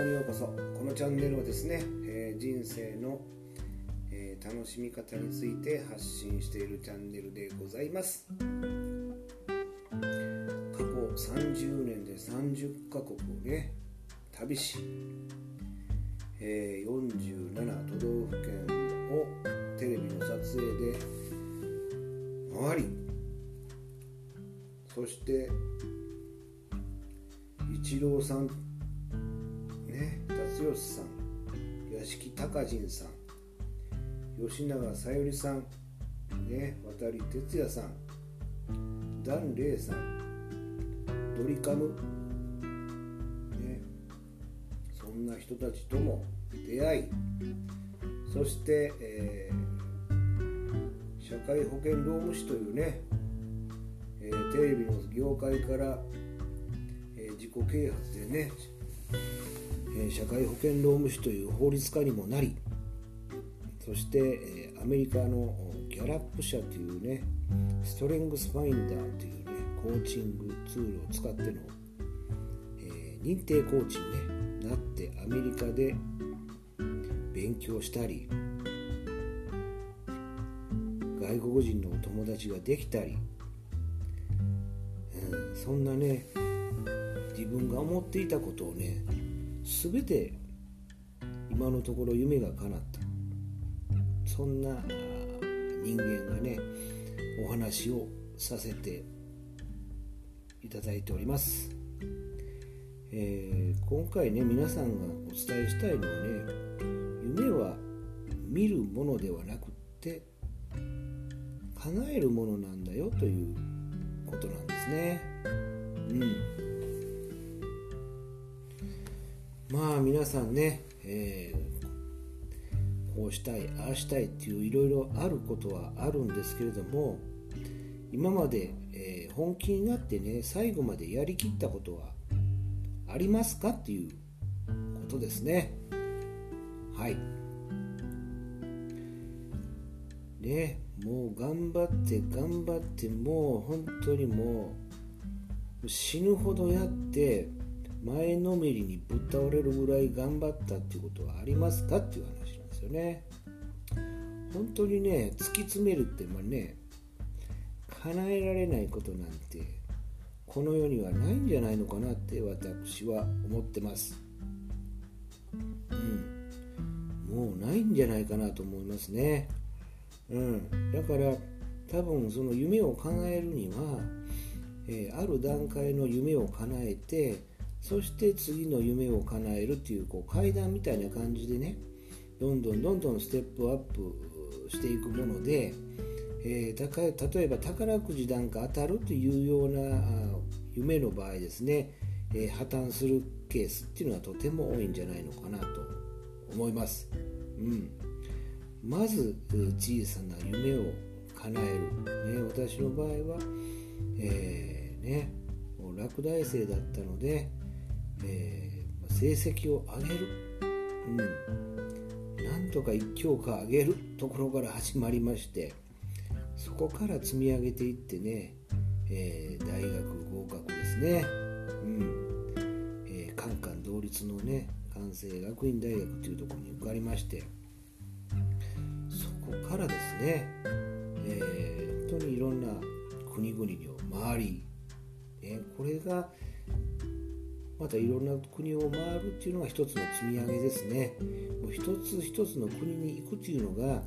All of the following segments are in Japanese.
こにようこそ。このチャンネルはですね、えー、人生の、えー、楽しみ方について発信しているチャンネルでございます。過去30年で30カ国をね旅し、えー、47都道府県をテレビの撮影で回りそしてイチローさんね達義さん屋敷隆人さん吉永小百合さんね渡哲也さんダン・レイさんドリカムねそんな人たちとも出会いそして、えー、社会保険労務士というね、えー、テレビの業界からえ自己啓発でね、社会保険労務士という法律家にもなりそして、アメリカのギャラップ社というねストレングスファインダーというねコーチングツールを使っての、えー、認定コーチに、ね、なってアメリカで勉強したり外国人のお友達ができたり、うん、そんなね自分が思っていたことをね全て今のところ夢が叶った。そんな人間がねお話をさせていただいております、えー、今回ね皆さんがお伝えしたいのはね夢は見るものではなくって叶えるものなんだよということなんですね。うん。まあ皆さんね、えー、こうしたいああしたいっていういろいろあることはあるんですけれども今まで、えー、本気になってね最後までやりきったことはありますかっていうことですね。はい。ねもう頑張って頑張ってもう本当にもう死ぬほどやって前のめりにぶっ倒れるぐらい頑張ったっていうことはありますかっていう話なんですよね。本当にね突き詰めるってまあね叶えられないことなんてこの世にはないんじゃないのかなって私は思ってます。うん。もうないんじゃないかなと思いますね。うん。だから多分その夢を叶えるには、えー、ある段階の夢を叶えてそして次の夢を叶えるっていうこう階段みたいな感じでねどんどんどんどんステップアップしていくもので、えー、例えば宝くじなんか当たるというような夢の場合ですね、えー、破綻するケースっていうのはとても多いんじゃないのかなと思います。うん、まず小さな夢を叶える、ね、私の場合は、えー、ね、落第生だったので、えー、成績を上げる、うん、なんとか一教科上げる。ところから始まりましてそこから積み上げていってね、えー、大学合格ですね、うん。えー、カンカン同率のね関西学院大学というところに受かりましてそこからですね、えー、本当にいろんな国々を回り、ね、これがまたいろんな国を回るっていうのが一つの積み上げですね。もう一つ一つの国に行くっていうのが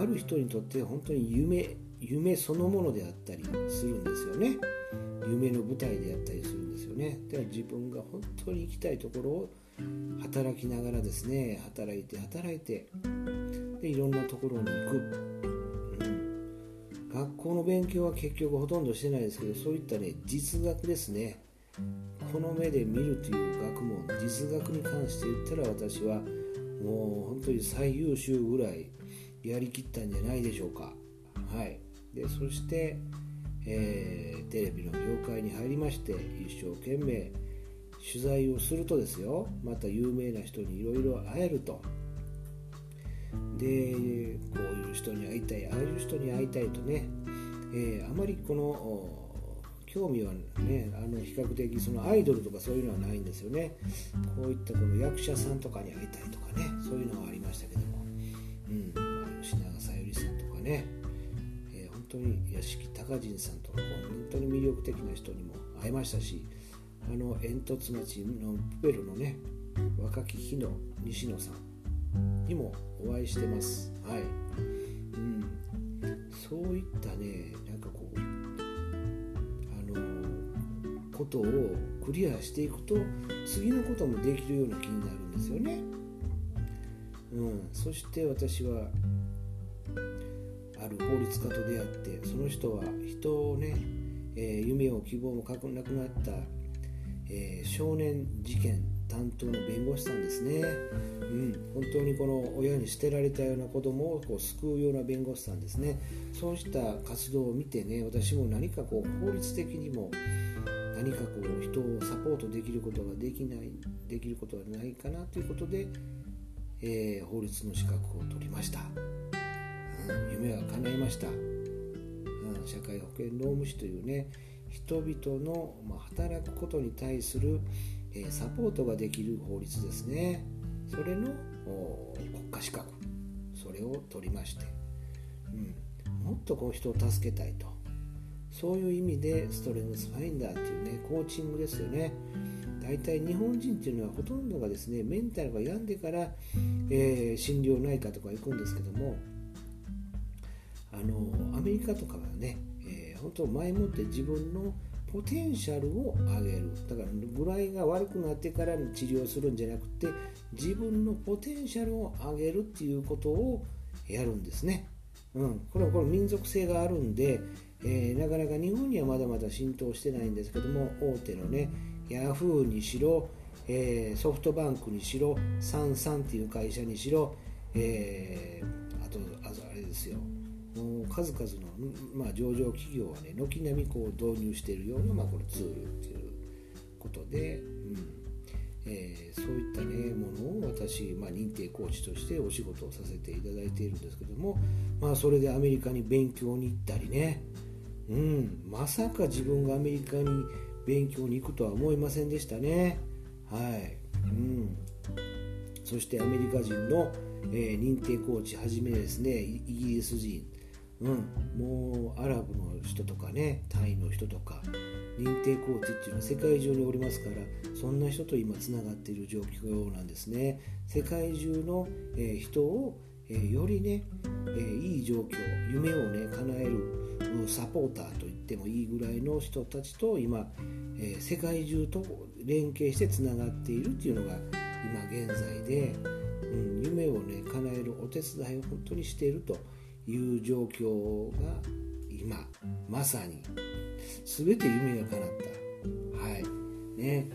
ある人にとって本当に夢夢そのものであったりするんですよね。夢の舞台であったりするんですよね。では自分が本当に行きたいところを働きながらですね働いて働いてでいろんなところに行く、うん、学校の勉強は結局ほとんどしてないですけどそういったね実学ですね。この目で見るという学問実学に関して言ったら私はもう本当に最優秀ぐらいやりきったんじゃないでしょうか。はい。でそして、えー、テレビの業界に入りまして一生懸命取材をするとですよ。また有名な人にいろいろ会えると。でこういう人に会いたいああいう人に会いたいとね、えー、あまりこの興味はねあの比較的そのアイドルとかそういうのはないんですよね。こういったこの役者さんとかに会いたいとかねそういうのはありましたけども、うんまあ、吉永小百合さんとかね、えー、本当に屋敷隆人さんとか本当に魅力的な人にも会えましたしあの煙突町のプペルのね若き日の西野さんにもお会いしてます。はい、ことをクリアしていくと次のこともできるような気になるんですよね、うん、そして私はある法律家と出会ってその人は人をね、えー、夢を希望もなくなったえー、少年事件担当の弁護士さんですね、うん、本当にこの親に捨てられたような子供をこう救うような弁護士さんですね。そうした活動を見てね私も何かこう法律的にも何かこう人をサポートできることができないできることはないかなということで、えー、法律の資格を取りました、うん、夢は叶いました、うん、社会保険労務士というね人々のま働くことに対するえサポートができる法律ですね。それの国家資格。それを取りまして、うん、もっとこう人を助けたいと。そういう意味でストレングスファインダーっていうねコーチングですよね。大体日本人っていうのはほとんどがですねメンタルが病んでから、えー、心療内科とか行くんですけどもあのアメリカとかはねえ本当前もって自分のポテンシャルを上げる。だから具合が悪くなってから治療するんじゃなくて自分のポテンシャルを上げるっていうことをやるんですね、うん、これはこれ民族性があるんで、えー、なかなか日本にはまだまだ浸透してないんですけども大手のねヤフーにしろ、えー、ソフトバンクにしろサンサンっていう会社にしろ、えー、あとあれですよ。もう数々の、まあ、上場企業はね軒並みこう導入しているような、まあ、このツールっていうことで、うん。えー、そういった、ね、ものを私、まあ、認定コーチとしてお仕事をさせていただいているんですけども、まあ、それでアメリカに勉強に行ったりね、うん、まさか自分がアメリカに勉強に行くとは思いませんでしたね。はい。うん、そしてアメリカ人の、えー、認定コーチはじめですねイギリス人。うん、もうアラブの人とかねタイの人とか認定コーチっていうのは世界中におりますからそんな人と今つながっている状況なんですね。世界中の、えー、人を、えー、よりね、えー、いい状況夢をね叶えるサポーターと言ってもいいぐらいの人たちと今、え世界中と連携してつながっているっていうのが今現在で、うん、夢をね叶えるお手伝いを本当にしているという状況が今まさに全て夢が叶った。はい。ね。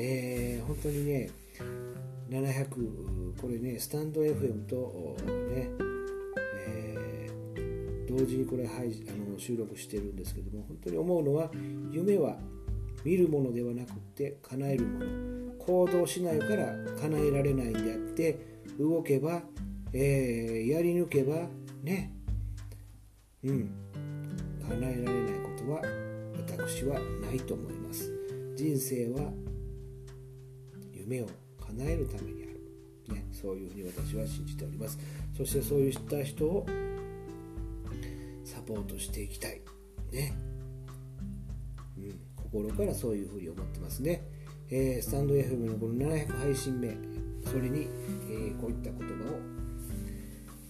えー、本当にね700これねスタンド FM とね、えー、同時にこれ、はい、あの収録してるんですけども本当に思うのは夢は見るものではなくて叶えるもの。行動しないから叶えられないんであって動けば、えー、やり抜けばねうん叶えられないことは私はないと思います。人生は夢を叶えるためにある、ね、そういうふうに私は信じております。そしてそういった人をサポートしていきたい。ね、うん、心からそういうふうに思ってますね、えー、スタンド FM のこの700配信目。それに、えー、こういった言葉を、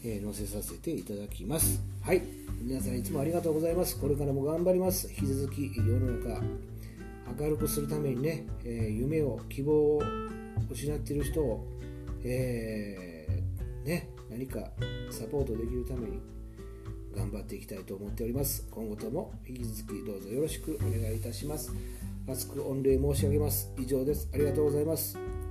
えー、載せさせていただきます。はい。皆さんいつもありがとうございます。これからも頑張ります。引き続き世の中明るくするためにね、え、夢を希望を失っている人を、えー、ね、何かサポートできるために頑張っていきたいと思っております。今後とも引き続きどうぞよろしくお願いいたします。熱く御礼申し上げます。以上です。ありがとうございます。